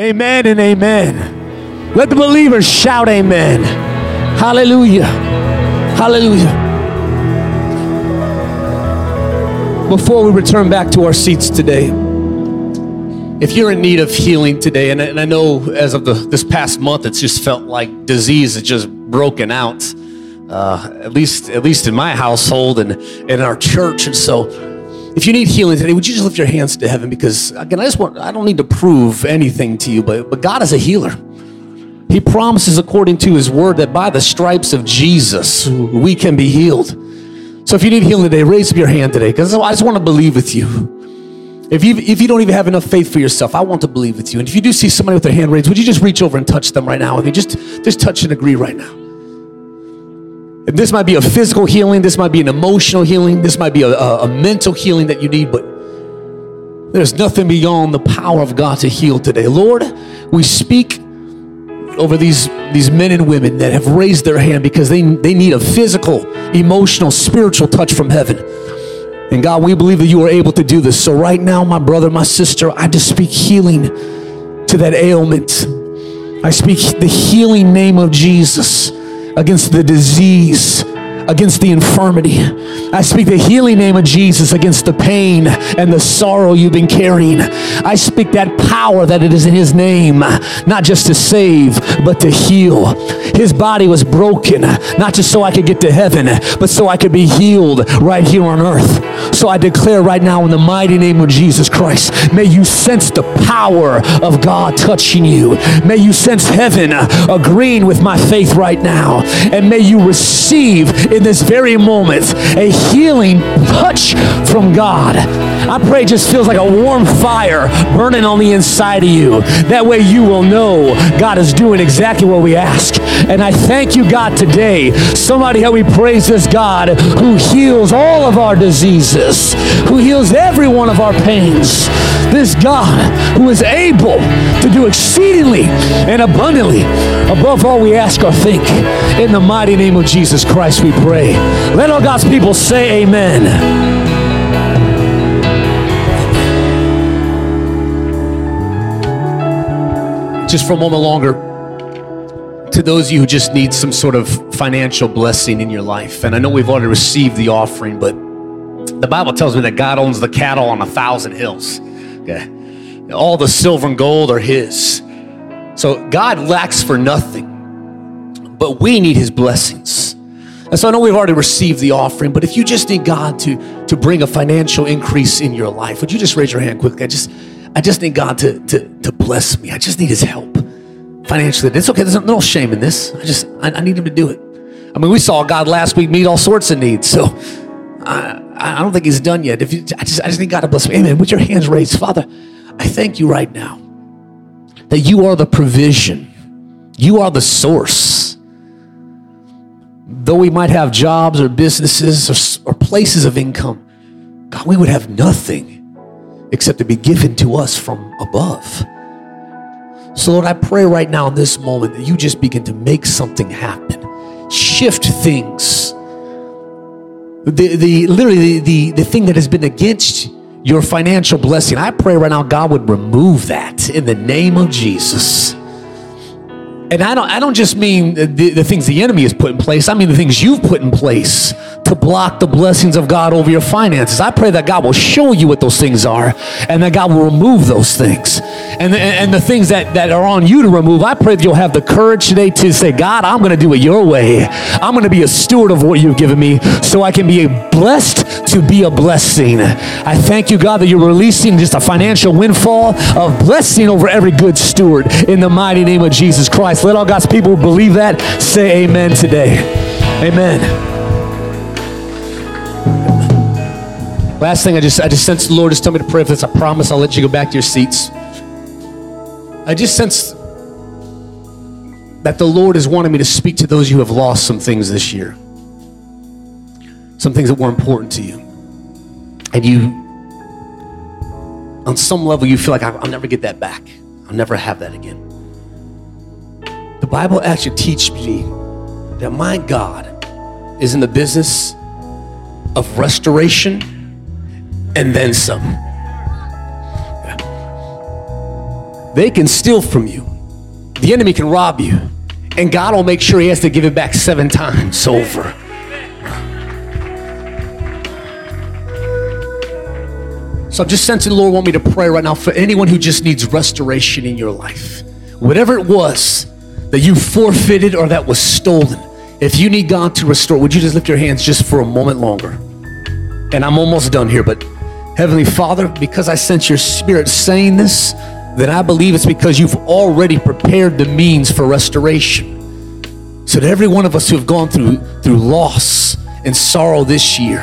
Amen and amen. Let the believers shout amen. Hallelujah. Hallelujah. Before we return back to our seats today, if you're in need of healing today, and I, know as of the, this past month, it's just felt like disease has just broken out, uh, at least at least in my household and in our church. And so, if you need healing today, would you just lift your hands to heaven? Because again, I just want, I don't need to prove anything to you, but, but God is a healer. He promises, according to his word, that by the stripes of Jesus, we can be healed. So if you need healing today, raise up your hand today, because I just want to believe with you. If you, if you don't even have enough faith for yourself, I want to believe with you. And if you do see somebody with their hand raised, would you just reach over and touch them right now with me? Just, just touch and agree right now. This might be a physical healing, this might be an emotional healing, this might be a, a, a mental healing that you need, but there's nothing beyond the power of God to heal today. Lord, we speak over these, these men and women that have raised their hand because they, they need a physical, emotional, spiritual touch from heaven. And God, we believe that you are able to do this. So, right now, my brother, my sister, I just speak healing to that ailment. I speak the healing name of Jesus against the disease, against the infirmity. I speak the healing name of Jesus against the pain and the sorrow you've been carrying. I speak that power that it is in His name, not just to save, but to heal. His body was broken, not just so I could get to heaven, but so I could be healed right here on earth. So I declare right now in the mighty name of Jesus Christ, may you sense the power of God touching you. May you sense heaven agreeing with my faith right now. And may you receive in this very moment a healing touch from God. I pray it just feels like a warm fire burning on the inside of you. That way you will know God is doing exactly what we ask. And I thank you, God, today. Somebody help me praise this God who heals all of our diseases, who heals every one of our pains. This God who is able to do exceedingly and abundantly above all we ask or think. In the mighty name of Jesus Christ, we pray. Let all God's people say amen. Just for a moment longer, to those of you who just need some sort of financial blessing in your life, and I know we've already received the offering, but the Bible tells me that God owns the cattle on a thousand hills. Okay. All the silver and gold are His. So God lacks for nothing, but we need His blessings. And so I know we've already received the offering, but if you just need God to, to bring a financial increase in your life, would you just raise your hand quickly? I just I just need God to, to, to bless me. I just need his help financially. It's okay. There's no shame in this. I just, I, I need him to do it. I mean, we saw God last week meet all sorts of needs. So I, I don't think he's done yet. If you, I just, I just need God to bless me. Amen. With your hands raised, Father, I thank you right now that you are the provision. You are the source. Though we might have jobs or businesses or, or places of income, God, we would have nothing except to be given to us from above. So, Lord, I pray right now in this moment that you just begin to make something happen, shift things. The, the literally the, the, the thing that has been against your financial blessing, I pray right now God would remove that in the name of Jesus. And I don't, I don't just mean the, the things the enemy has put in place, I mean the things you've put in place to block the blessings of God over your finances. I pray that God will show you what those things are and that God will remove those things. And, and the things that, that are on you to remove, I pray that you'll have the courage today to say, God, I'm going to do it your way. I'm going to be a steward of what you've given me so I can be blessed to be a blessing. I thank you, God, that you're releasing just a financial windfall of blessing over every good steward in the mighty name of Jesus Christ. Let all God's people believe that say amen today. Amen. Last thing, I just I just sense the Lord just told me to pray for this. I promise I'll let you go back to your seats. I just sense that the Lord is wanting me to speak to those who have lost some things this year. Some things that were important to you. And you, on some level, you feel like I'll never get that back. I'll never have that again. The Bible actually teaches me that my God is in the business of restoration and then some. they can steal from you. The enemy can rob you. And God will make sure he has to give it back seven times over. So I'm just sensing the Lord want me to pray right now for anyone who just needs restoration in your life. Whatever it was that you forfeited or that was stolen, if you need God to restore, would you just lift your hands just for a moment longer? And I'm almost done here, but Heavenly Father, because I sense your spirit saying this, then I believe it's because you've already prepared the means for restoration. So that every one of us who have gone through through loss and sorrow this year,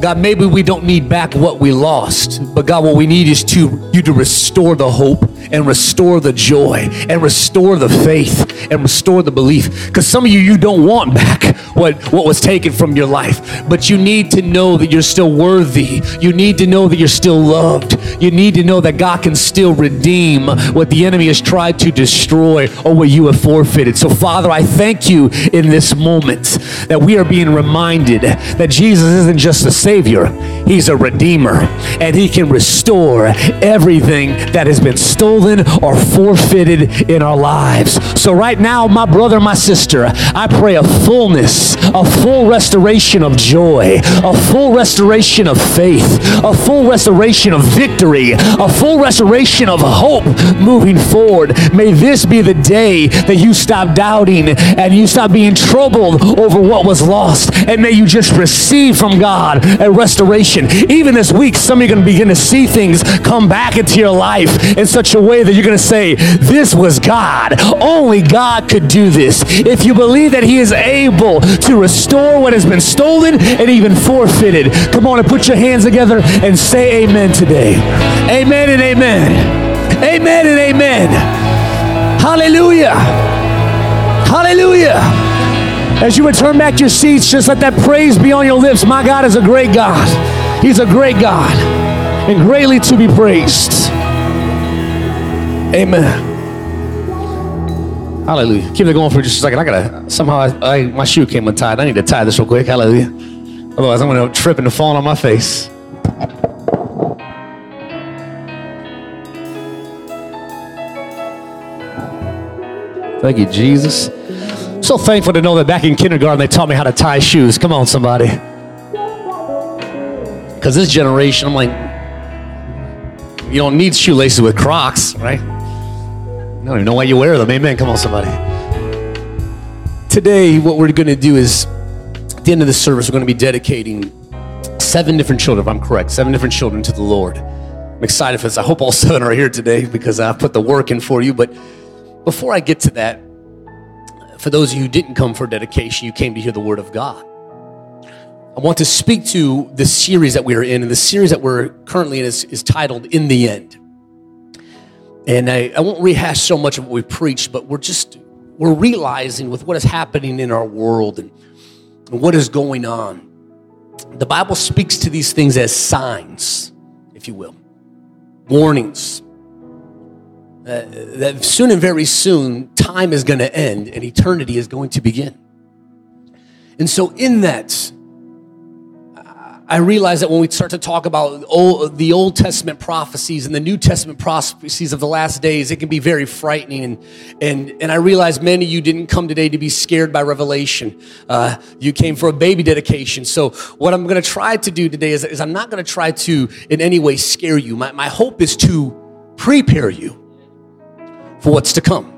God, maybe we don't need back what we lost, but God, what we need is to you to restore the hope and restore the joy and restore the faith and restore the belief. Because some of you, you don't want back what, what was taken from your life, but you need to know that you're still worthy. You need to know that you're still loved. You need to know that God can still redeem what the enemy has tried to destroy or what you have forfeited. So, Father, I thank you in this moment that we are being reminded that Jesus isn't just a Savior, He's a Redeemer, and He can restore everything that has been stolen or forfeited in our lives. So, right now, my brother, my sister, I pray a fullness, a full restoration of joy, a full restoration of faith, a full restoration of victory, a full restoration of hope moving forward. May this be the day that you stop doubting and you stop being troubled over what was lost, and may you just receive from God a restoration. Even this week, some of you are going to begin to see things come back into your life in such a way that you're going to say, This was God. Only God could do this. If you believe that He is able to restore what has been stolen and even forfeited, come on and put your hands together and say amen today. Amen and amen. Amen and amen. Hallelujah. Hallelujah. As you return back to your seats, just let that praise be on your lips. My God is a great God. He's a great God and greatly to be praised. Amen. Hallelujah. Keep it going for just a second. I gotta somehow I, I, my shoe came untied. I need to tie this real quick. Hallelujah. Otherwise, I'm gonna trip and fall on my face. Thank you, Jesus. So thankful to know that back in kindergarten they taught me how to tie shoes. Come on, somebody. Because this generation, I'm like, you don't need shoelaces with Crocs, right? I don't even know why you wear them. Amen. Come on, somebody. Today, what we're going to do is, at the end of the service, we're going to be dedicating seven different children, if I'm correct, seven different children to the Lord. I'm excited for this. I hope all seven are here today because I've put the work in for you. But before I get to that, for those of you who didn't come for dedication, you came to hear the word of God. I want to speak to the series that we are in, and the series that we're currently in is, is titled In the End. And I, I won't rehash so much of what we preached, but we're just we're realizing with what is happening in our world and, and what is going on. The Bible speaks to these things as signs, if you will, warnings. Uh, that soon and very soon, time is going to end and eternity is going to begin. And so, in that, I realize that when we start to talk about old, the Old Testament prophecies and the New Testament prophecies of the last days, it can be very frightening. And, and, and I realize many of you didn't come today to be scared by Revelation. Uh, you came for a baby dedication. So, what I'm going to try to do today is, is I'm not going to try to in any way scare you. My, my hope is to prepare you for what's to come.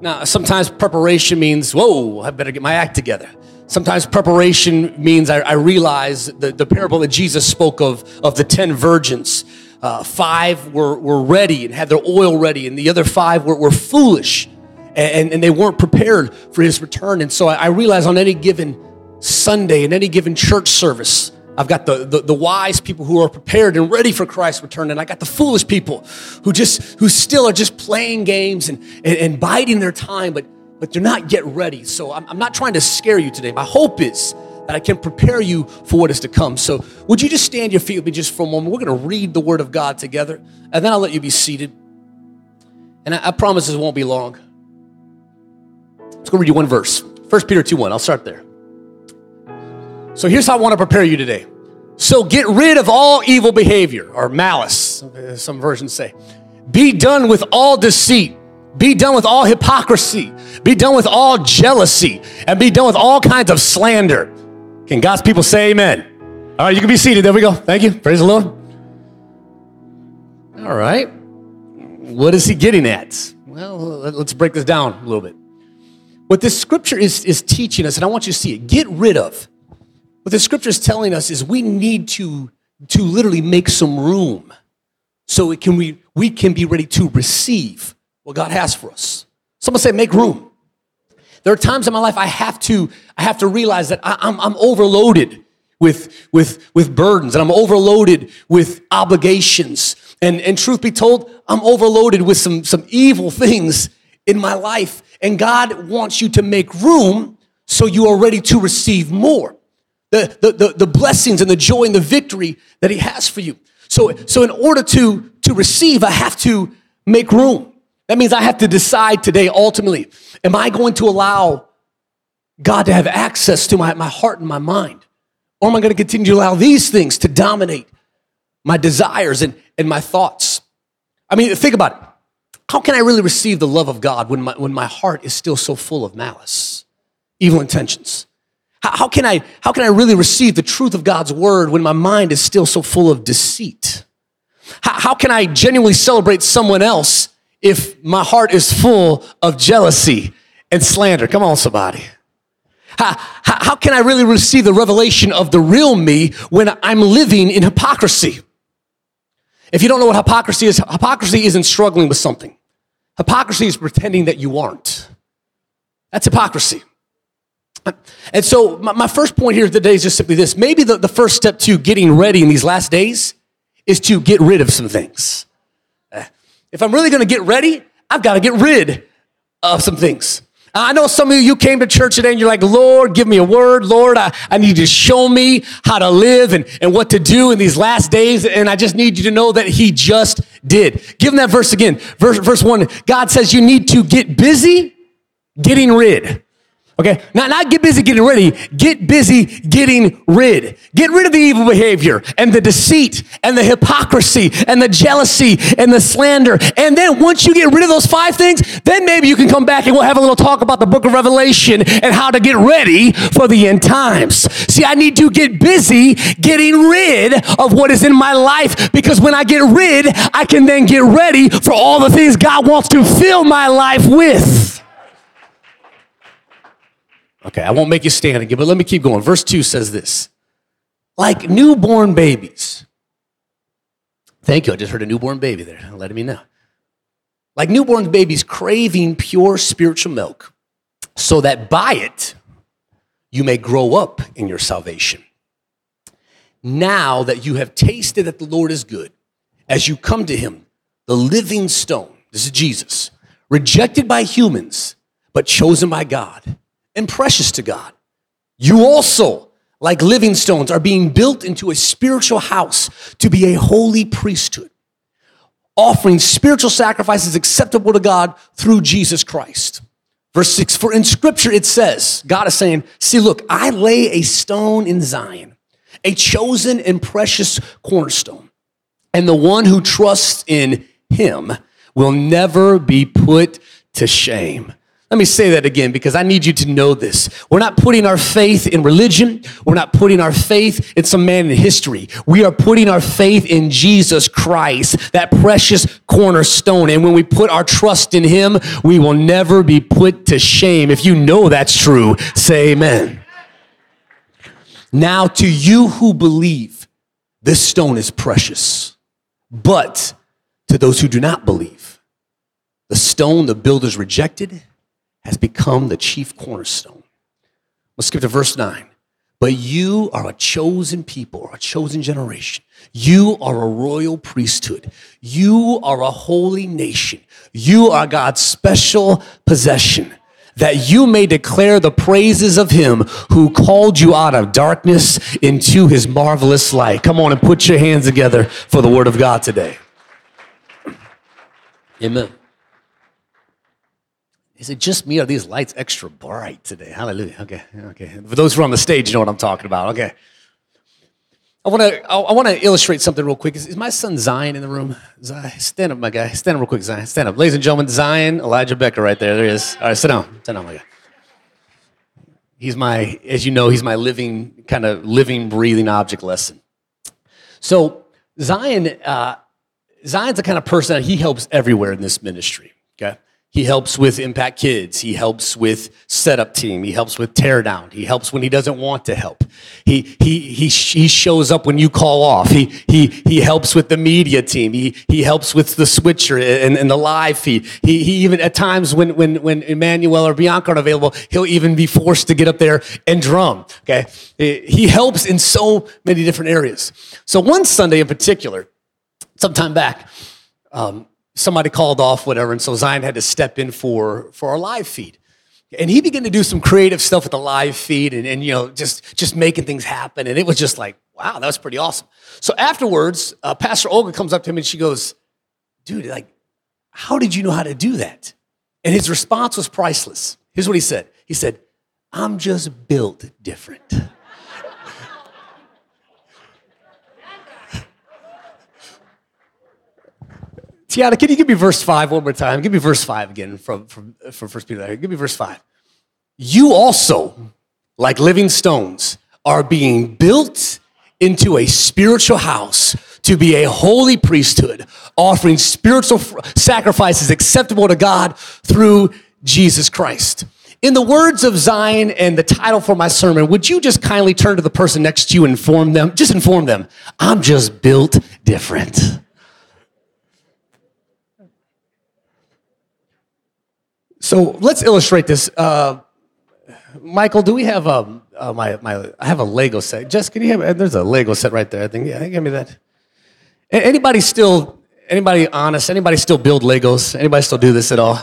Now, sometimes preparation means, whoa, I better get my act together. Sometimes preparation means I, I realize the, the parable that Jesus spoke of, of the 10 virgins. Uh, five were, were ready and had their oil ready, and the other five were, were foolish and, and they weren't prepared for his return. And so I, I realize on any given Sunday, in any given church service, I've got the, the, the, wise people who are prepared and ready for Christ's return. And I got the foolish people who just, who still are just playing games and, and, and biding their time, but but they're not yet ready. So I'm, I'm not trying to scare you today. My hope is that I can prepare you for what is to come. So would you just stand your feet with me just for a moment? We're to read the Word of God together, and then I'll let you be seated. And I, I promise this won't be long. Let's go read you one verse. 1 Peter 2 1. I'll start there. So here's how I want to prepare you today. So get rid of all evil behavior or malice, some versions say Be done with all deceit. Be done with all hypocrisy. Be done with all jealousy. And be done with all kinds of slander. Can God's people say amen? All right, you can be seated. There we go. Thank you. Praise the Lord. All right. What is he getting at? Well, let's break this down a little bit. What this scripture is, is teaching us, and I want you to see it, get rid of. What the scripture is telling us is we need to, to literally make some room so it can we, we can be ready to receive what God has for us. Someone say, make room. There are times in my life I have to, I have to realize that I, I'm, I'm overloaded with, with, with burdens and I'm overloaded with obligations. And, and truth be told, I'm overloaded with some, some evil things in my life. And God wants you to make room so you are ready to receive more. The, the, the, the, blessings and the joy and the victory that He has for you. So, so in order to, to receive, I have to make room. That means I have to decide today, ultimately, am I going to allow God to have access to my, my heart and my mind? Or am I going to continue to allow these things to dominate my desires and, and my thoughts? I mean, think about it. How can I really receive the love of God when my, when my heart is still so full of malice, evil intentions? How, how, can I, how can I really receive the truth of God's word when my mind is still so full of deceit? How, how can I genuinely celebrate someone else if my heart is full of jealousy and slander? Come on, somebody. How, how, how can I really receive the revelation of the real me when I'm living in hypocrisy? If you don't know what hypocrisy is, hypocrisy isn't struggling with something. Hypocrisy is pretending that you aren't. That's hypocrisy. And so, my, my, first point here today is just simply this. Maybe the, the first step to getting ready in these last days is to get rid of some things. Eh, if I'm really gonna get ready, I've gotta get rid of some things. I know some of you, you came to church today and you're like, Lord, give me a word. Lord, I, I need you to show me how to live and, and what to do in these last days. And I just need you to know that He just did. Give him that verse again. Verse, verse one God says you need to get busy getting rid. Okay, not, not get busy getting ready, get busy getting rid. Get rid of the evil behavior and the deceit and the hypocrisy and the jealousy and the slander. And then once you get rid of those five things, then maybe you can come back and we'll have a little talk about the book of Revelation and how to get ready for the end times. See, I need to get busy getting rid of what is in my life because when I get rid, I can then get ready for all the things God wants to fill my life with. Okay, I won't make you stand again, but let me keep going. Verse 2 says this like newborn babies. Thank you. I just heard a newborn baby there, letting me know. Like newborn babies craving pure spiritual milk, so that by it you may grow up in your salvation. Now that you have tasted that the Lord is good, as you come to him, the living stone, this is Jesus, rejected by humans, but chosen by God and precious to God. You also, like living stones, are being built into a spiritual house to be a holy priesthood, offering spiritual sacrifices acceptable to God through Jesus Christ. Verse 6 For in scripture it says, God is saying, See, look, I lay a stone in Zion, a chosen and precious cornerstone, and the one who trusts in him will never be put to shame. Let me say that again because I need you to know this. We're not putting our faith in religion. We're not putting our faith in some man in history. We are putting our faith in Jesus Christ, that precious cornerstone. And when we put our trust in him, we will never be put to shame. If you know that's true, say amen. Now, to you who believe, this stone is precious. But to those who do not believe, the stone the builders rejected has become the chief cornerstone. Let's skip to verse 9. But you are a chosen people, or a chosen generation. You are a royal priesthood. You are a holy nation. You are God's special possession, that you may declare the praises of him who called you out of darkness into his marvelous light. Come on and put your hands together for the word of God today. Amen. Is it just me? Are these lights extra bright today? Hallelujah. Okay, okay. For those who are on the stage, you know what I'm talking about. Okay. I want to I want to illustrate something real quick. Is, is, my son Zion in the room? Zion, stand up, my guy. Stand up real quick, Zion. Stand up, ladies and gentlemen. Zion Elijah Becker, right there. There he is. All right, sit down. Sit down, my guy. He's my, as you know, he's my living kind of living, breathing object lesson. So Zion, uh, Zion's the kind of person that he helps everywhere in this ministry. Okay, he helps with Impact Kids. He helps with Setup Team. He helps with Teardown. He helps when he doesn't want to help. He, he, he, he shows up when you call off. He, he, he helps with the media team. He, he helps with the switcher and, and the live feed. He, he even, at times when, when, when Emmanuel or Bianca aren't available, he'll even be forced to get up there and drum. Okay. He helps in so many different areas. So one Sunday in particular, sometime back, um, somebody called off, whatever, and so Zion had to step in for, for our live feed. And he began to do some creative stuff with the live feed and, and you know, just, just making things happen. And it was just like, wow, that was pretty awesome. So afterwards, uh, Pastor Olga comes up to him and she goes, dude, like, how did you know how to do that? And his response was priceless. Here's what he said. He said, I'm just built different. Tiana, can you give me verse 5 one more time? Give me verse 5 again from, from, from 1 Peter. Give me verse 5. You also, like living stones, are being built into a spiritual house to be a holy priesthood, offering spiritual sacrifices acceptable to God through Jesus Christ. In the words of Zion and the title for my sermon, would you just kindly turn to the person next to you and inform them, just inform them, I'm just built different. So let's illustrate this. Uh, Michael, do we have um, uh, my, my, I have a Lego set. Jess, can you have, there's a Lego set right there. I think, yeah, give me that. Anybody still, anybody honest, anybody still build Legos? Anybody still do this at all?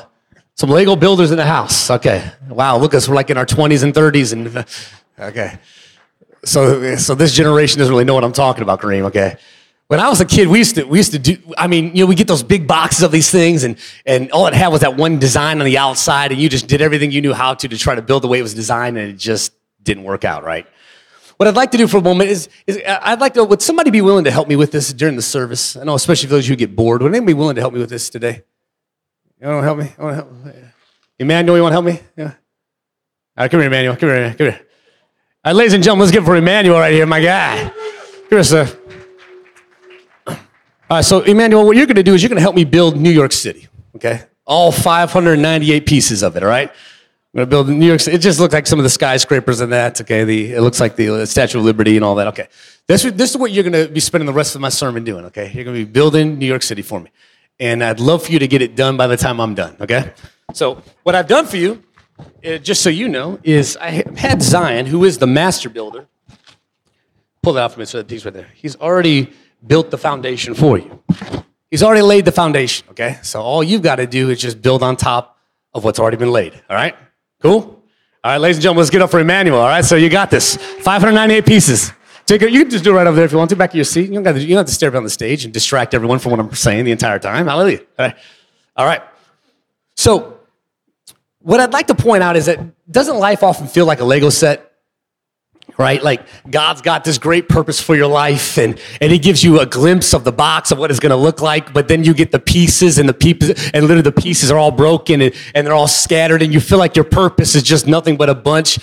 Some Lego builders in the house. Okay. Wow, look us, we're like in our 20s and 30s and, okay. So, so this generation doesn't really know what I'm talking about, Kareem, okay? When I was a kid, we used to we used to do. I mean, you know, we get those big boxes of these things, and and all it had was that one design on the outside, and you just did everything you knew how to to try to build the way it was designed, and it just didn't work out right. What I'd like to do for a moment is, is uh, I'd like to. Would somebody be willing to help me with this during the service? I know, especially for those who get bored. Would anybody be willing to help me with this today? You want to help me? You want to help? Emmanuel, you want to help me? Yeah. All right, come here, Emmanuel. Come here, come here. All right, ladies and gentlemen, let's give it for Emmanuel right here, my guy. Here, sir. Uh, so, Emmanuel, what you're going to do is you're going to help me build New York City, okay? All 598 pieces of it, all right? I'm going to build New York City. It just looks like some of the skyscrapers and that, okay? The, it looks like the Statue of Liberty and all that, okay? This, this is what you're going to be spending the rest of my sermon doing, okay? You're going to be building New York City for me. And I'd love for you to get it done by the time I'm done, okay? So, what I've done for you, uh, just so you know, is I had Zion, who is the master builder, pull that out for me so that these right there. He's already built the foundation for you. He's already laid the foundation, okay? So all you've got to do is just build on top of what's already been laid, all right? Cool? All right, ladies and gentlemen, let's get up for Emmanuel, all right? So you got this 598 pieces. Take it, you can just do it right over there if you want to, back of your seat. You don't, to, you don't have to stare on the stage and distract everyone from what I'm saying the entire time. Hallelujah. All right. All right. So, what I'd like to point out is that doesn't life often feel like a Lego set? Right? Like God's got this great purpose for your life and, and he gives you a glimpse of the box of what it's going to look like, but then you get the pieces and the pieces and literally the pieces are all broken and, and they're all scattered and you feel like your purpose is just nothing but a bunch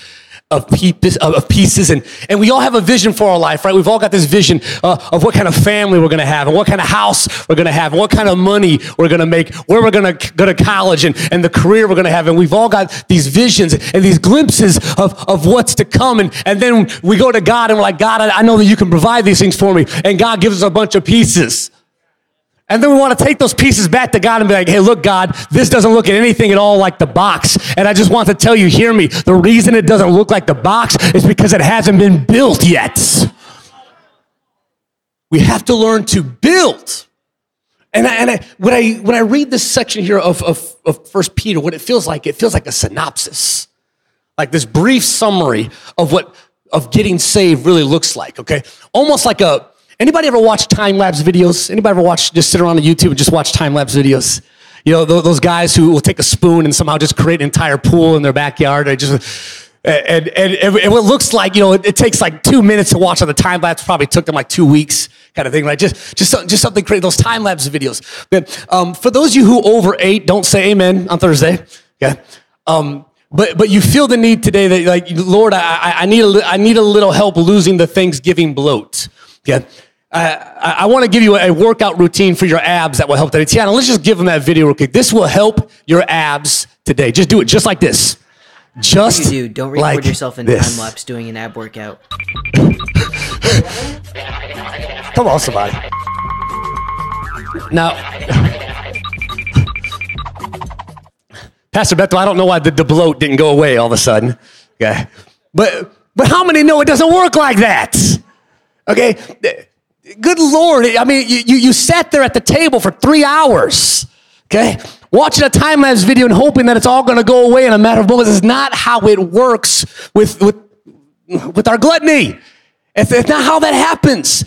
of pieces. And, and we all have a vision for our life, right? We've all got this vision uh, of what kind of family we're going to have and what kind of house we're going to have and what kind of money we're going to make, where we're going to go to college and, and the career we're going to have. And we've all got these visions and these glimpses of, of what's to come. And, and then we go to God and we're like, God, I, I know that you can provide these things for me. And God gives us a bunch of pieces. And then we want to take those pieces back to God and be like, hey, look, God, this doesn't look at anything at all like the box. And I just want to tell you, hear me. The reason it doesn't look like the box is because it hasn't been built yet. We have to learn to build. And, I, and I, when, I, when I read this section here of, of, of 1 Peter, what it feels like, it feels like a synopsis, like this brief summary of what of getting saved really looks like, okay? Almost like a, Anybody ever watch time lapse videos? Anybody ever watch, just sit around on YouTube and just watch time lapse videos? You know, those guys who will take a spoon and somehow just create an entire pool in their backyard. They just, And, and, and, what looks like, you know, it, it takes like two minutes to watch on the time lapse, probably took them like two weeks kind of thing, right? Just, just, just something crazy, those time lapse videos. But um, for those of you who over ate, don't say amen on Thursday, okay? Um, but, but you feel the need today that like, Lord, I, I, need a, I need a little help losing the Thanksgiving bloat, okay? I, I want to give you a workout routine for your abs that will help today. Tiana, let's just give them that video real quick. This will help your abs today. Just do it just like this. Just you do. Don't record like yourself in this. time lapse doing an ab workout. Come on, somebody. Now, Pastor Bethel, I don't know why the, the bloat didn't go away all of a sudden. Okay. But but how many know it doesn't work like that? Okay. Good Lord. I mean, you, you, you sat there at the table for three hours. Okay watching a time lapse video and hoping that it's all going to go away in a matter of moments is not how it works with, with, with our gluttony. It's, it's not how that happens.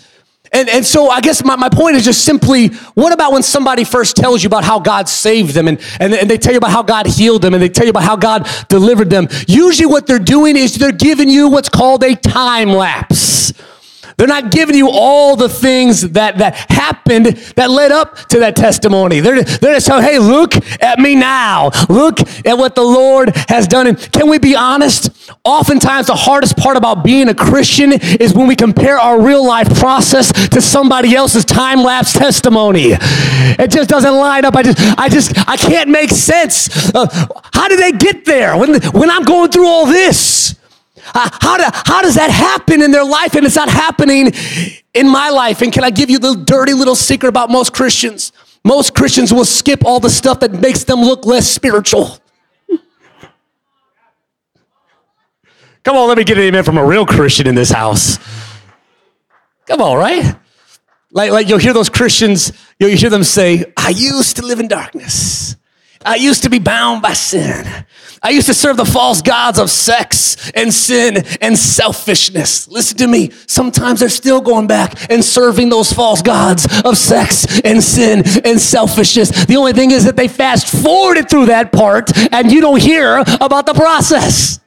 And, and so I guess my, my point is just simply, what about when somebody first tells you about how God saved them and, and, and they tell you about how God healed them and they tell you about how God delivered them? Usually what they're doing is they're giving you what's called a time lapse. They're not giving you all the things that, that happened that led up to that testimony. They're, they're just saying, hey, look at me now. Look at what the Lord has done. And can we be honest? Oftentimes, the hardest part about being a Christian is when we compare our real life process to somebody else's time lapse testimony. It just doesn't line up. I just, I just, I can't make sense. Uh, how did they get there when, when I'm going through all this? Uh, how, do, how does that happen in their life and it's not happening in my life? And can I give you the dirty little secret about most Christians? Most Christians will skip all the stuff that makes them look less spiritual. Come on, let me get an amen from a real Christian in this house. Come on, right? Like, like you'll hear those Christians, you'll hear them say, I used to live in darkness. I used to be bound by sin. I used to serve the false gods of sex and sin and selfishness. Listen to me. Sometimes they're still going back and serving those false gods of sex and sin and selfishness. The only thing is that they fast forwarded through that part and you don't hear about the process.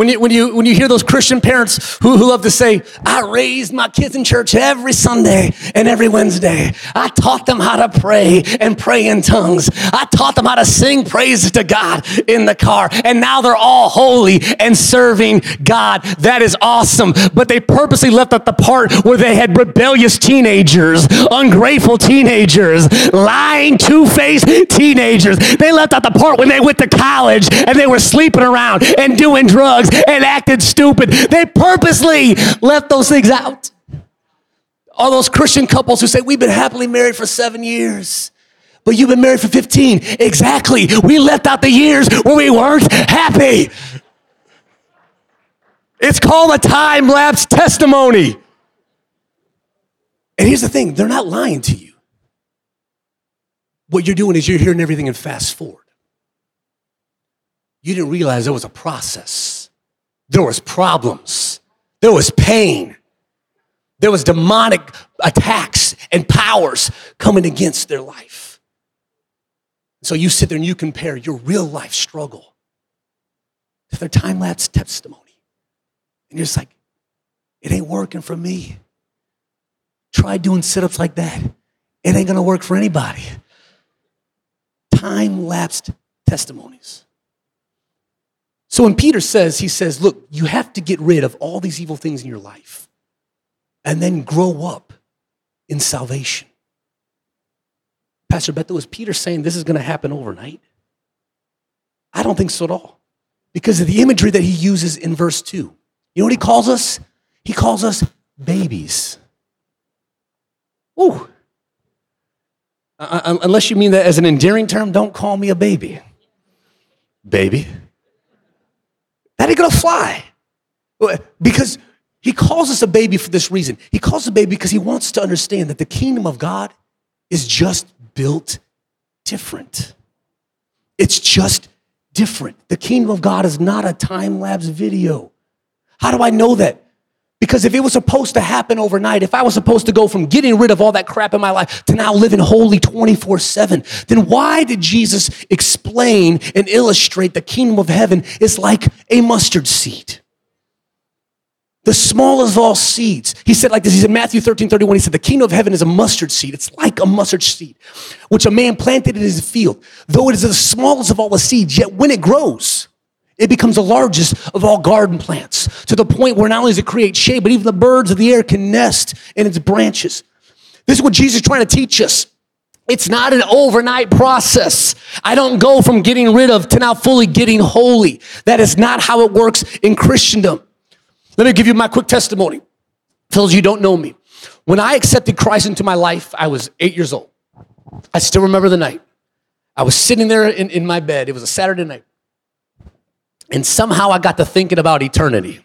When you, when, you, when you hear those Christian parents who, who love to say, I raised my kids in church every Sunday and every Wednesday. I taught them how to pray and pray in tongues. I taught them how to sing praises to God in the car. And now they're all holy and serving God. That is awesome. But they purposely left out the part where they had rebellious teenagers, ungrateful teenagers, lying, two faced teenagers. They left out the part when they went to college and they were sleeping around and doing drugs and acted stupid. They purposely left those things out. All those Christian couples who say, We've been happily married for seven years. But you've been married for 15. Exactly. We left out the years where we weren't happy. It's called a time lapse testimony. And here's the thing they're not lying to you. What you're doing is you're hearing everything in fast forward. You didn't realize there was a process there was problems. There was pain. There was demonic attacks and powers coming against their life. So you sit there and you compare your real life struggle to their time lapse testimony. And you're just like, it ain't working for me. Try doing sit ups like that. It ain't gonna work for anybody. Time lapsed testimonies. So when Peter says, he says, look, you have to get rid of all these evil things in your life and then grow up in salvation. Pastor Bethel, is Peter saying this is going to happen overnight? I don't think so at all. Because of the imagery that he uses in verse 2. You know what he calls us? He calls us babies. Ooh. Uh, uh unless you mean that as an endearing term, don't call me a baby. Baby. That ain't gonna fly. Because he calls us a baby for this reason. He calls a baby because he wants to understand that the kingdom of God is just built different. It's just different. The kingdom of God is not a time lapse video. How do I know that? Because if it was supposed to happen overnight, if I was supposed to go from getting rid of all that crap in my life to now living holy 24 7, then why did Jesus explain and illustrate the kingdom of heaven is like a mustard seed? The smallest of all seeds. He said like this, he said Matthew 13, 31, he said, the kingdom of heaven is a mustard seed. It's like a mustard seed, which a man planted in his field. Though it is the smallest of all the seeds, yet when it grows, it becomes the largest of all garden plants to the point where not only does it create shade, but even the birds of the air can nest in its branches. This is what Jesus is trying to teach us. It's not an overnight process. I don't go from getting rid of to now fully getting holy. That is not how it works in Christendom. Let me give you my quick testimony. Those you don't know me, when I accepted Christ into my life, I was eight years old. I still remember the night. I was sitting there in, in my bed. It was a Saturday night. And somehow I got to thinking about eternity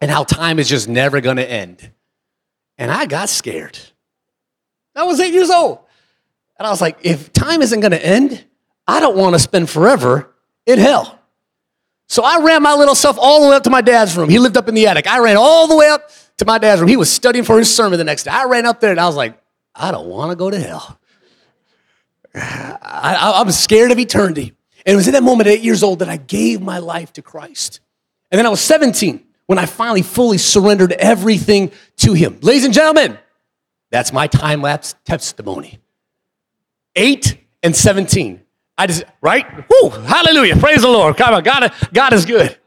and how time is just never going to end. And I got scared. I was eight years old. And I was like, if time isn't going to end, I don't want to spend forever in hell. So I ran my little self all the way up to my dad's room. He lived up in the attic. I ran all the way up to my dad's room. He was studying for his sermon the next day. I ran up there and I was like, I don't want to go to hell. I, am scared of eternity. And it was in that moment at eight years old that I gave my life to Christ. And then I was 17 when I finally fully surrendered everything to Him. Ladies and gentlemen, that's my time lapse testimony. Eight and 17. I just, right? Woo, hallelujah. Praise the Lord. God, God, God is good.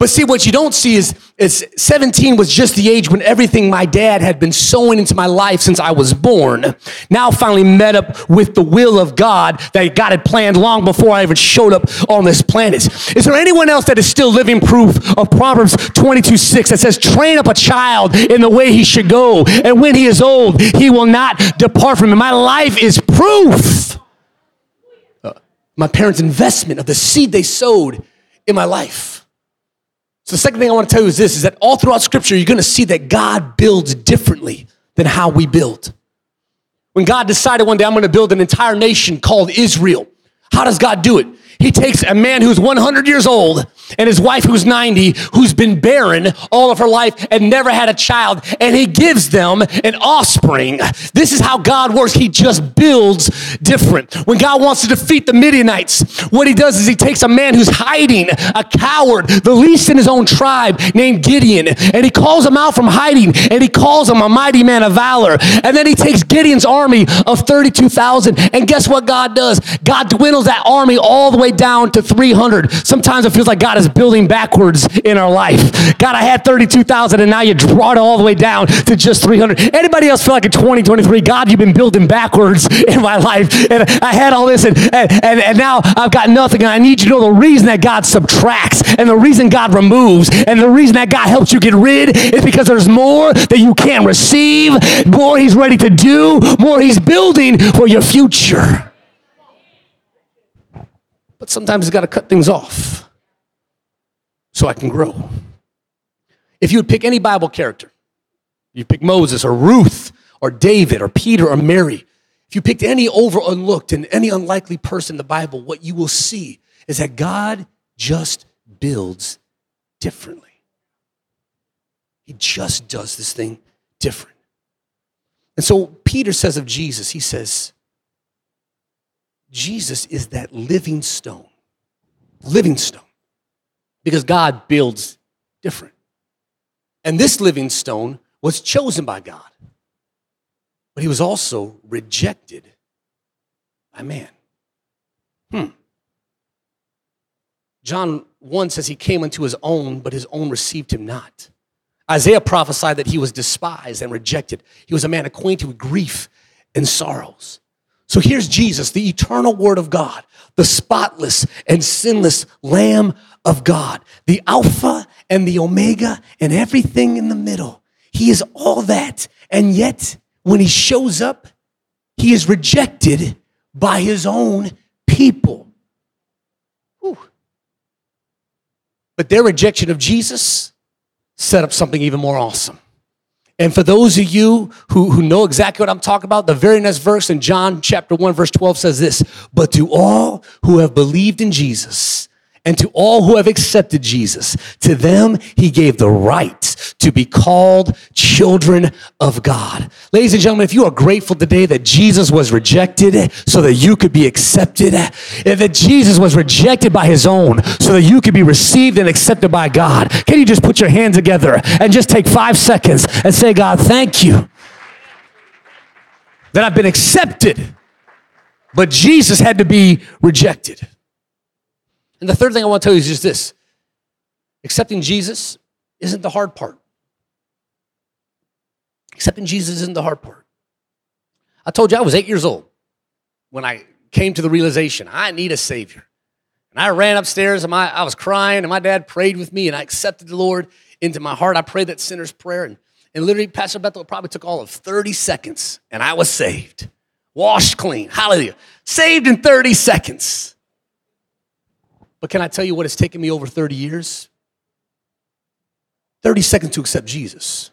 But see, what you don't see is, is 17 was just the age when everything my dad had been sowing into my life since I was born now finally met up with the will of God that God had planned long before I even showed up on this planet. Is there anyone else that is still living proof of Proverbs 22 6 that says, train up a child in the way he should go, and when he is old, he will not depart from it? My life is proof. Uh, my parents' investment of the seed they sowed in my life. So the second thing I want to tell you is this, is that all throughout scripture, you're going to see that God builds differently than how we build. When God decided one day, I'm going to build an entire nation called Israel, how does God do it? He takes a man who's 100 years old and his wife who's 90, who's been barren all of her life and never had a child, and he gives them an offspring. This is how God works. He just builds different. When God wants to defeat the Midianites, what he does is he takes a man who's hiding, a coward, the least in his own tribe, named Gideon, and he calls him out from hiding, and he calls him a mighty man of valor. And then he takes Gideon's army of 32,000, and guess what God does? God dwindles that army all the way down to 300. Sometimes it feels like God is building backwards in our life. God, I had 32,000 and now you brought it all the way down to just 300. Anybody else feel like in 2023, God, you've been building backwards in my life and I had all this and, and, and, and now I've got nothing and I need you to know the reason that God subtracts and the reason God removes and the reason that God helps you get rid is because there's more that you can't receive, more he's ready to do, more he's building for your future. But sometimes he's got to cut things off so I can grow. If you would pick any Bible character, you pick Moses or Ruth or David or Peter or Mary, if you picked any overlooked and any unlikely person in the Bible, what you will see is that God just builds differently. He just does this thing different. And so Peter says of Jesus, he says, Jesus is that living stone. Living stone. Because God builds different. And this living stone was chosen by God, but he was also rejected by man. Hmm. John 1 says he came unto his own, but his own received him not. Isaiah prophesied that he was despised and rejected. He was a man acquainted with grief and sorrows. So here's Jesus, the eternal Word of God, the spotless and sinless Lamb of God, the Alpha and the Omega and everything in the middle. He is all that. And yet, when He shows up, He is rejected by His own people. Whew. But their rejection of Jesus set up something even more awesome. And for those of you who, who know exactly what I'm talking about, the very next verse in John chapter 1, verse 12 says this But to all who have believed in Jesus And to all who have accepted Jesus, to them he gave the right to be called children of God. Ladies and gentlemen, if you are grateful today that Jesus was rejected so that you could be accepted, that Jesus was rejected by his own so that you could be received and accepted by God, can you just put your hands together and just take five seconds and say, God, thank you that I've been accepted, but Jesus had to be rejected. And the third thing I want to tell you is just this accepting Jesus isn't the hard part. Accepting Jesus isn't the hard part. I told you I was eight years old when I came to the realization I need a Savior. And I ran upstairs and my, I was crying, and my dad prayed with me, and I accepted the Lord into my heart. I prayed that sinner's prayer, and, and literally, Pastor Bethel, probably took all of 30 seconds, and I was saved, washed clean. Hallelujah. Saved in 30 seconds. But can I tell you what it's taken me over 30 years? 30 seconds to accept Jesus,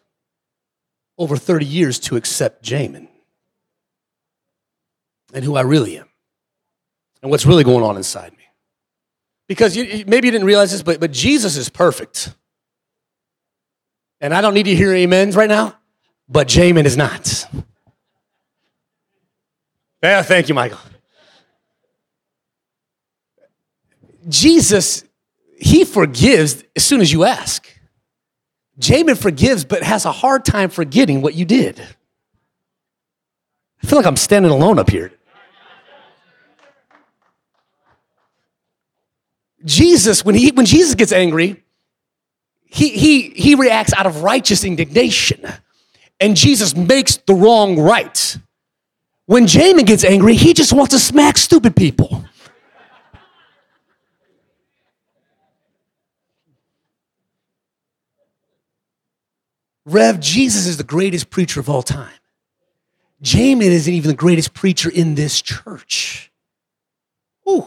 over 30 years to accept Jamin and who I really am and what's really going on inside me. Because you, maybe you didn't realize this, but, but Jesus is perfect. And I don't need to hear amens right now, but Jamin is not. Yeah, thank you, Michael. Jesus, he forgives as soon as you ask. Jamin forgives, but has a hard time forgetting what you did. I feel like I'm standing alone up here. Jesus, when, he, when Jesus gets angry, he, he, he reacts out of righteous indignation. And Jesus makes the wrong right. When Jamin gets angry, he just wants to smack stupid people. Rev, Jesus is the greatest preacher of all time. Jamin isn't even the greatest preacher in this church. Ooh.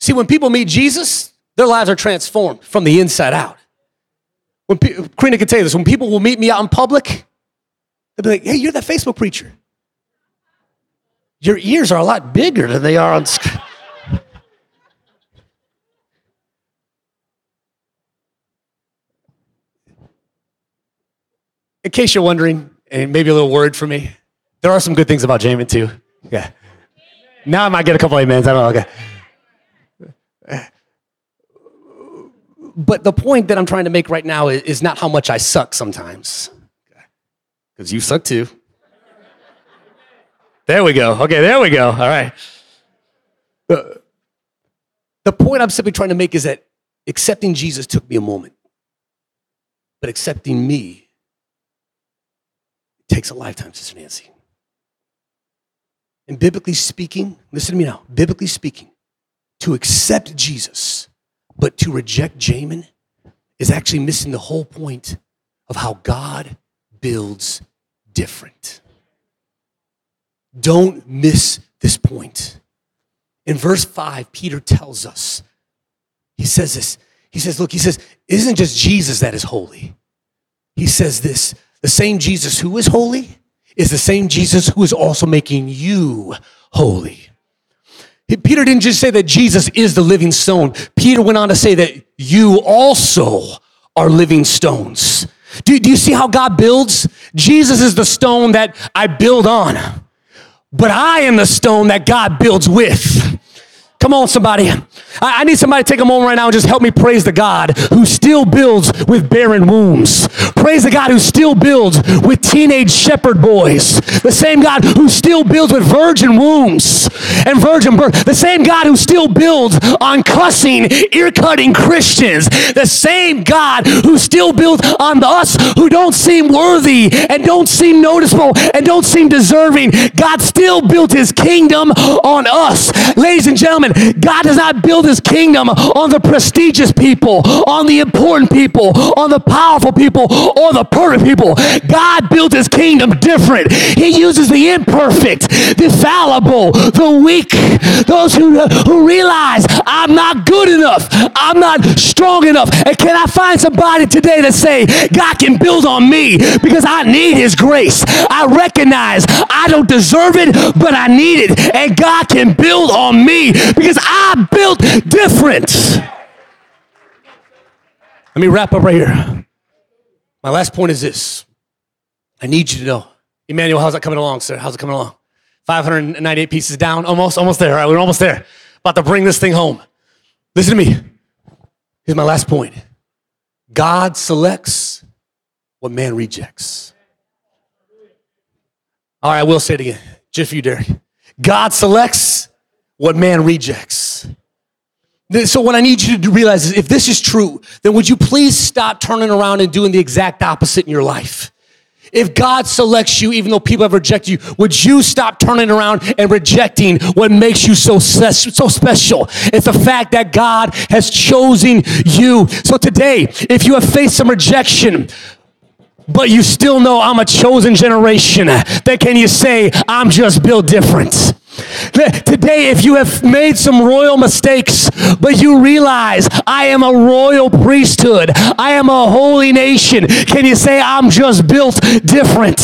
See, when people meet Jesus, their lives are transformed from the inside out. When pe- Karina can tell you this, when people will meet me out in public, they'll be like, hey, you're that Facebook preacher. Your ears are a lot bigger than they are on screen. In case you're wondering, and maybe a little worried for me, there are some good things about Jamin too. Yeah. Now I might get a couple of amens. I don't know. Okay. But the point that I'm trying to make right now is, not how much I suck sometimes. Because you suck too. There we go. Okay, there we go. All right. The point I'm simply trying to make is that accepting Jesus took me a moment, but accepting me takes a lifetime, Sister Nancy. And biblically speaking, listen to me now, biblically speaking, to accept Jesus, but to reject Jamin is actually missing the whole point of how God builds different. Don't miss this point. In verse 5, Peter tells us, he says this. He says, Look, he says, isn't just Jesus that is holy. He says this the same Jesus who is holy is the same Jesus who is also making you holy. Peter didn't just say that Jesus is the living stone. Peter went on to say that you also are living stones. Do, do you see how God builds? Jesus is the stone that I build on, but I am the stone that God builds with. Come on, somebody. I, need somebody to take a moment right now and just help me praise the God who still builds with barren wombs. Praise the God who still builds with teenage shepherd boys. The same God who still builds with virgin wombs and virgin birth. The same God who still builds on cussing, ear cutting Christians. The same God who still builds on us who don't seem worthy and don't seem noticeable and don't seem deserving. God still built his kingdom on us. Ladies and gentlemen, God does not build his kingdom on the prestigious people, on the important people, on the powerful people, or the perfect people. God built his kingdom different. He uses the imperfect, the fallible, the weak, those who, who realize I'm not good enough, I'm not strong enough. And can I find somebody today that say, God can build on me because I need his grace. I recognize I don't deserve it, but I need it. And God can build on me because I built different. Let me wrap up right here. My last point is this I need you to know. Emmanuel, how's that coming along, sir? How's it coming along? 598 pieces down, almost, almost there. All right, we're almost there. About to bring this thing home. Listen to me. Here's my last point God selects what man rejects. All right, I will say it again. Just for you, Derek. God selects what man rejects. So, what I need you to realize is if this is true, then would you please stop turning around and doing the exact opposite in your life? If God selects you, even though people have rejected you, would you stop turning around and rejecting what makes you so, so special? It's the fact that God has chosen you. So today, if you have faced some rejection, but you still know I'm a chosen generation, then can you say, I'm just built different? Today, if you have made some royal mistakes, but you realize I am a royal priesthood, I am a holy nation, can you say I'm just built different?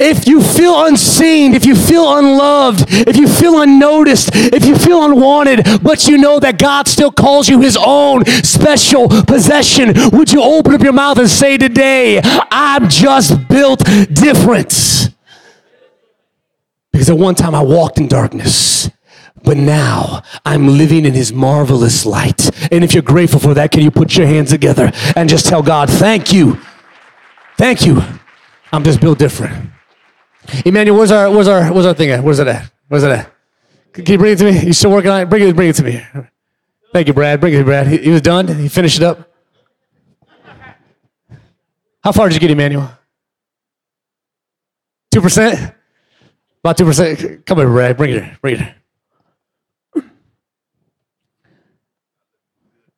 If you feel unseen, if you feel unloved, if you feel unnoticed, if you feel unwanted, but you know that God still calls you his own special possession, would you open up your mouth and say today, I'm just built different? Because at one time I walked in darkness, but now I'm living in his marvelous light. And if you're grateful for that, can you put your hands together and just tell God, thank you. Thank you. I'm just built different. Emmanuel, where's our, where's our, where's our thing at? Where's it at? Where's it at? Can you bring it to me? You still working on it? Bring it, bring it to me. Thank you, Brad. Bring it, Brad. He, he was done. He finished it up. How far did you get, Emmanuel? Two percent. About 2%. Come here, Brad. Bring it. Bring it.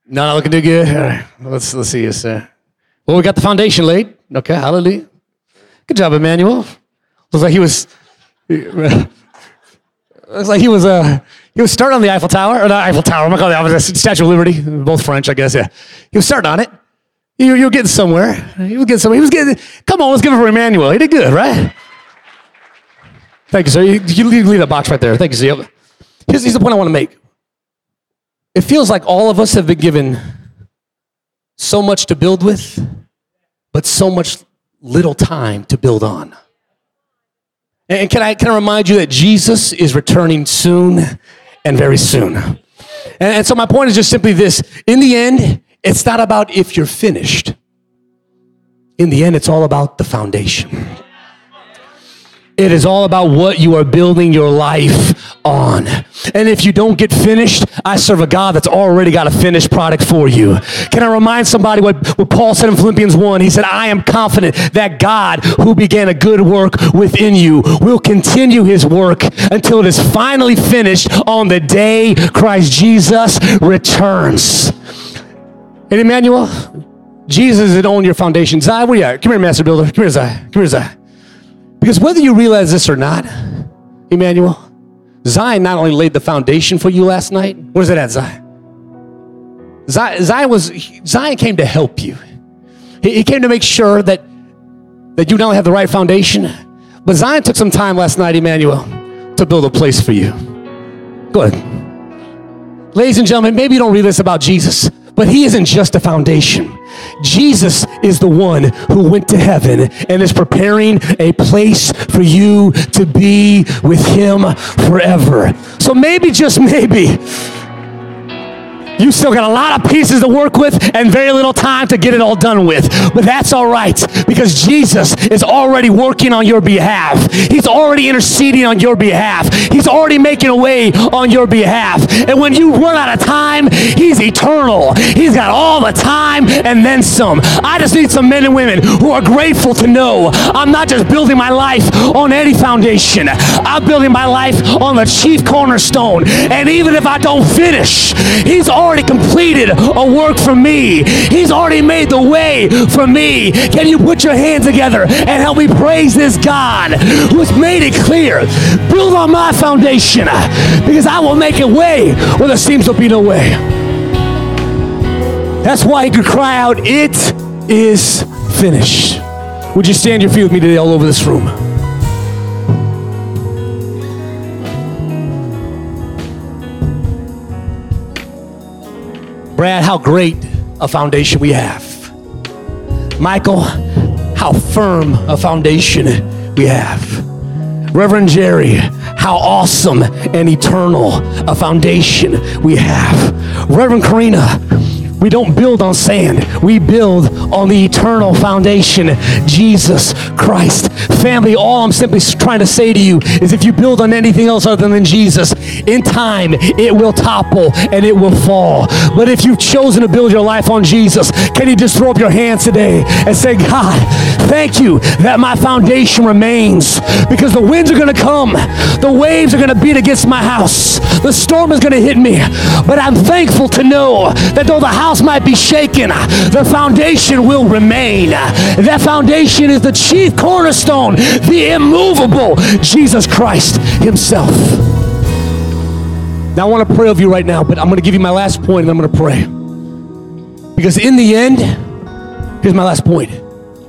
Not looking too good. All right. Let's, let's see this. Uh, well, we got the foundation laid. Okay, hallelujah. Good job, Emmanuel. Looks like he was. Looks like he was. Uh, he was starting on the Eiffel Tower, or not Eiffel Tower. I'm gonna call it the Statue of Liberty. Both French, I guess. Yeah, he was starting on it. You, you were getting somewhere. He was getting somewhere. He was getting. Come on, let's give it for Emmanuel. He did good, right? Thank you, sir. You, you leave that box right there. Thank you, sir. Here's, here's the point I want to make. It feels like all of us have been given so much to build with, but so much little time to build on. And can I, can I remind you that Jesus is returning soon and very soon? And, and so my point is just simply this. In the end, it's not about if you're finished. In the end, it's all about the foundation. It is all about what you are building your life on. And if you don't get finished, I serve a God that's already got a finished product for you. Can I remind somebody what, what Paul said in Philippians 1? He said, I am confident that God, who began a good work within you, will continue his work until it is finally finished on the day Christ Jesus returns. And Emmanuel, Jesus is on your foundation. Zai, where you at? Come here, Master Builder. Come here, Zai. Come here, Zai. Because whether you realize this or not, Emmanuel, Zion not only laid the foundation for you last night, where's it at, Zion? Zion, was Zion came to help you. He, came to make sure that that you only have the right foundation, but Zion took some time last night, Emmanuel, to build a place for you. Go ahead. Ladies and gentlemen, maybe you don't read this about Jesus, but he isn't just a foundation. Jesus is the one who went to heaven and is preparing a place for you to be with him forever. So maybe, just maybe, you still got a lot of pieces to work with and very little time to get it all done with. But that's all right because Jesus is already working on your behalf. He's already interceding on your behalf. He's already making a way on your behalf. And when you run out of time, He's eternal. He's got all the time and then some. I just need some men and women who are grateful to know I'm not just building my life on any foundation, I'm building my life on the chief cornerstone. And even if I don't finish, He's already already completed a work for me. He's already made the way for me. Can you put your hands together and help me praise this God who's made it clear? Build on my foundation because I will make a way where there seems to be no way. That's why he could cry out, It is finished. Would you stand your feet with me today all over this room? Brad, how great a foundation we have. Michael, how firm a foundation we have. Reverend Jerry, how awesome and eternal a foundation we have. Reverend Karina, we don't build on sand. We build on the eternal foundation, Jesus Christ. Family, all I'm simply trying to say to you is if you build on anything else other than Jesus, in time it will topple and it will fall. But if you've chosen to build your life on Jesus, can you just throw up your hands today and say, God, thank you that my foundation remains because the winds are going to come, the waves are going to beat against my house, the storm is going to hit me. But I'm thankful to know that though the house house might be shaken, the foundation will remain. That foundation is the chief cornerstone, the immovable Jesus Christ Himself. Now, I want to pray over you right now, but I'm going to give you my last point and I'm going to pray. Because in the end, here's my last point.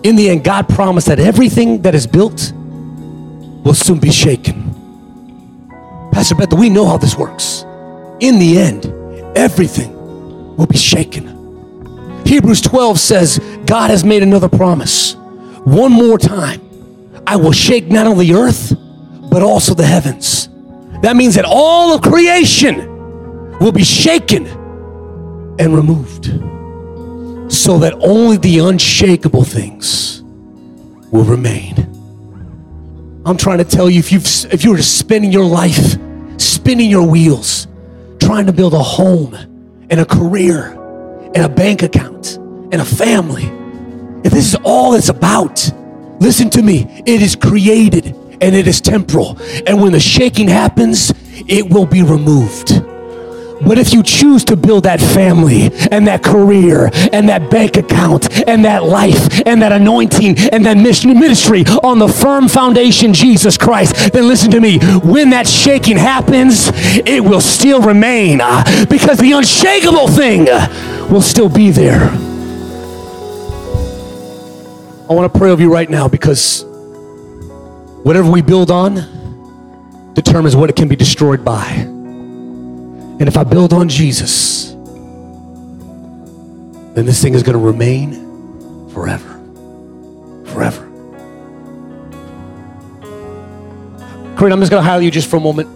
In the end, God promised that everything that is built will soon be shaken. Pastor Beth, we know how this works. In the end, everything will be shaken. Hebrews 12 says, God has made another promise. One more time, I will shake not only the earth, but also the heavens. That means that all of creation will be shaken and removed so that only the unshakable things will remain. I'm trying to tell you if you've if you were spending your life spinning your wheels trying to build a home and a career and a bank account and a family, if this is all it's about, listen to me, it is created and it is temporal. And when the shaking happens, it will be removed. But if you choose to build that family and that career and that bank account and that life and that anointing and that mission ministry on the firm foundation, Jesus Christ, then listen to me. When that shaking happens, it will still remain uh, because the unshakable thing will still be there. I want to pray over you right now because whatever we build on determines what it can be destroyed by. And if I build on Jesus, then this thing is going to remain forever. Forever. Karina, I'm just going to highlight you just for a moment.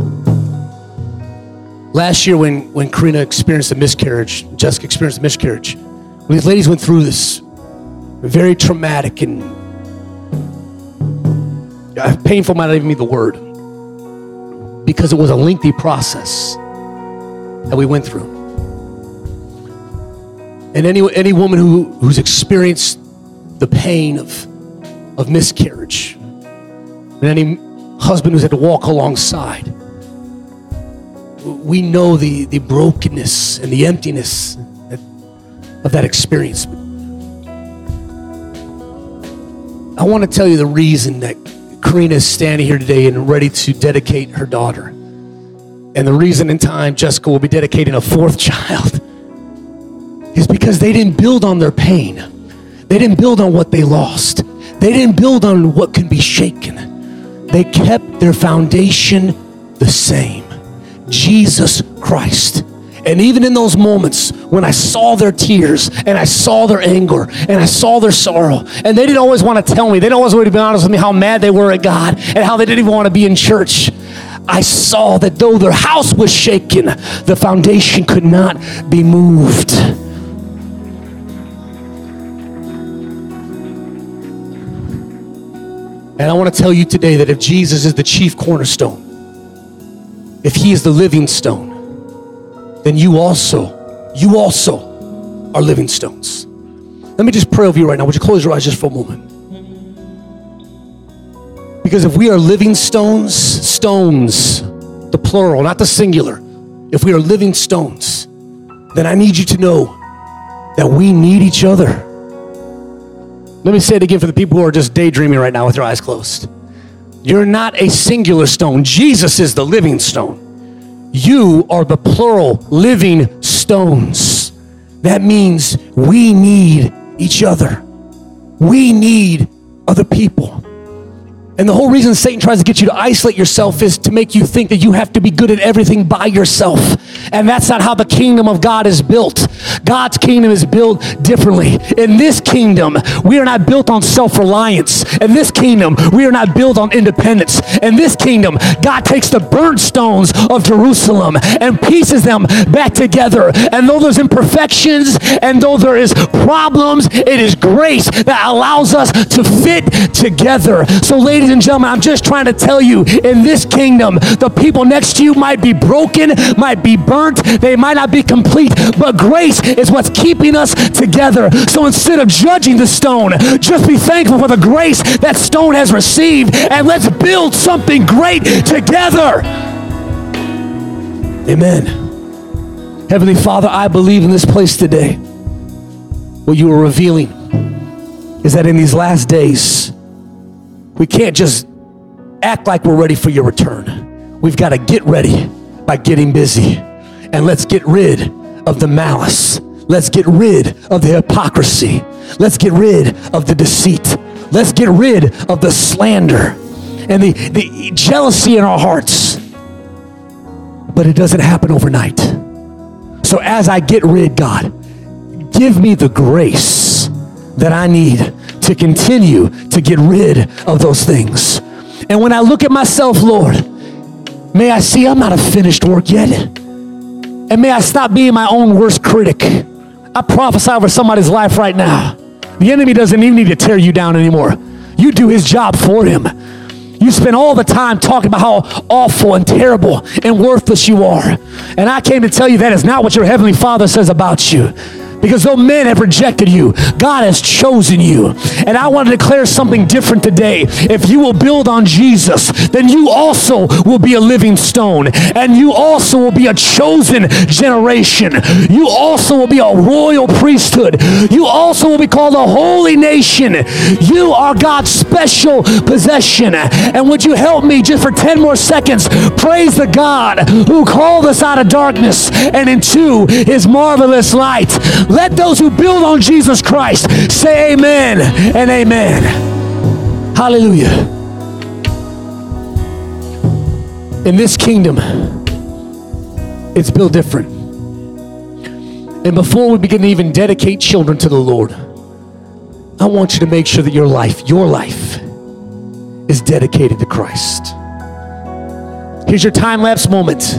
Last year, when, when Karina experienced a miscarriage, Jessica experienced a miscarriage, these ladies went through this very traumatic and uh, painful might not even be the word because it was a lengthy process that we went through. And any, any woman who, who's experienced the pain of, of miscarriage, and any husband who's had to walk alongside, we know the, the brokenness and the emptiness of that experience. I want to tell you the reason that Karina is standing here today and ready to dedicate her daughter. And the reason in time Jessica will be dedicating a fourth child is because they didn't build on their pain. They didn't build on what they lost. They didn't build on what can be shaken. They kept their foundation the same Jesus Christ. And even in those moments when I saw their tears and I saw their anger and I saw their sorrow, and they didn't always want to tell me, they didn't always want to be honest with me how mad they were at God and how they didn't even want to be in church. I saw that though their house was shaken, the foundation could not be moved. And I want to tell you today that if Jesus is the chief cornerstone, if he is the living stone, then you also, you also are living stones. Let me just pray over you right now. Would you close your eyes just for a moment? Because if we are living stones, stones, the plural, not the singular, if we are living stones, then I need you to know that we need each other. Let me say it again for the people who are just daydreaming right now with their eyes closed. You're not a singular stone, Jesus is the living stone. You are the plural living stones. That means we need each other. We need other people. And the whole reason Satan tries to get you to isolate yourself is to make you think that you have to be good at everything by yourself. And that's not how the kingdom of God is built. God's kingdom is built differently. In this kingdom, we are not built on self reliance. In this kingdom, we are not built on independence. In this kingdom, God takes the burnt stones of Jerusalem and pieces them back together. And though there's imperfections and though there is problems, it is grace that allows us to fit together. So, ladies and gentlemen, I'm just trying to tell you in this kingdom, the people next to you might be broken, might be burnt, they might not be complete, but grace is what's keeping us together. So instead of judging the stone, just be thankful for the grace that stone has received and let's build something great together. Amen. Heavenly Father, I believe in this place today. What you are revealing is that in these last days, we can't just act like we're ready for your return. We've got to get ready by getting busy. And let's get rid of the malice. Let's get rid of the hypocrisy. Let's get rid of the deceit. Let's get rid of the slander and the, the jealousy in our hearts. But it doesn't happen overnight. So as I get rid, God, give me the grace that I need to continue to get rid of those things. And when I look at myself, Lord, may I see I'm not a finished work yet. And may I stop being my own worst critic. I prophesy over somebody's life right now. The enemy doesn't even need to tear you down anymore. You do his job for him. You spend all the time talking about how awful and terrible and worthless you are. And I came to tell you that is not what your Heavenly Father says about you. Because though men have rejected you, God has chosen you. And I want to declare something different today. If you will build on Jesus, then you also will be a living stone. And you also will be a chosen generation. You also will be a royal priesthood. You also will be called a holy nation. You are God's special possession. And would you help me just for 10 more seconds? Praise the God who called us out of darkness and into his marvelous light. Let those who build on Jesus Christ say amen and amen. Hallelujah. In this kingdom, it's built different. And before we begin to even dedicate children to the Lord, I want you to make sure that your life, your life, is dedicated to Christ. Here's your time lapse moment.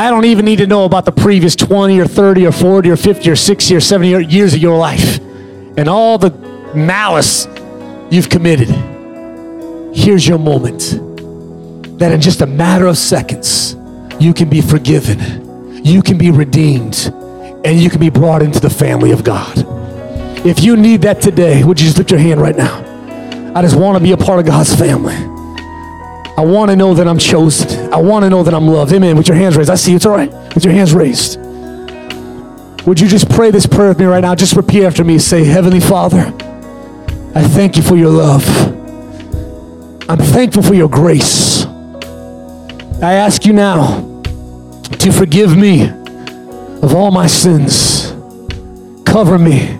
I don't even need to know about the previous 20 or 30 or 40 or 50 or 60 or 70 years of your life and all the malice you've committed. Here's your moment that in just a matter of seconds, you can be forgiven, you can be redeemed, and you can be brought into the family of God. If you need that today, would you just lift your hand right now? I just want to be a part of God's family. I want to know that I'm chosen. I want to know that I'm loved. Amen. With your hands raised. I see it's all right. With your hands raised. Would you just pray this prayer with me right now? Just repeat after me. Say, Heavenly Father, I thank you for your love. I'm thankful for your grace. I ask you now to forgive me of all my sins. Cover me,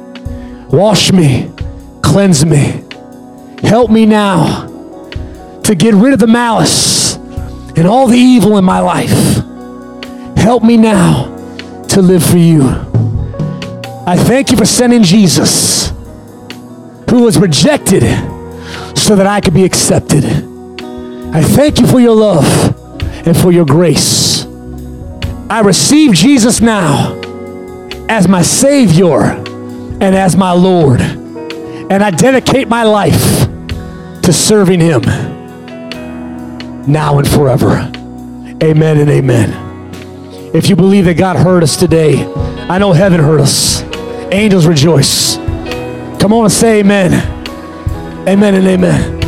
wash me, cleanse me. Help me now to get rid of the malice and all the evil in my life. Help me now to live for you. I thank you for sending Jesus, who was rejected so that I could be accepted. I thank you for your love and for your grace. I receive Jesus now as my Savior and as my Lord. And I dedicate my life to serving Him now and forever. Amen and amen. If you believe that God heard us today, I know heaven heard us. Angels rejoice. Come on and say amen. Amen and amen.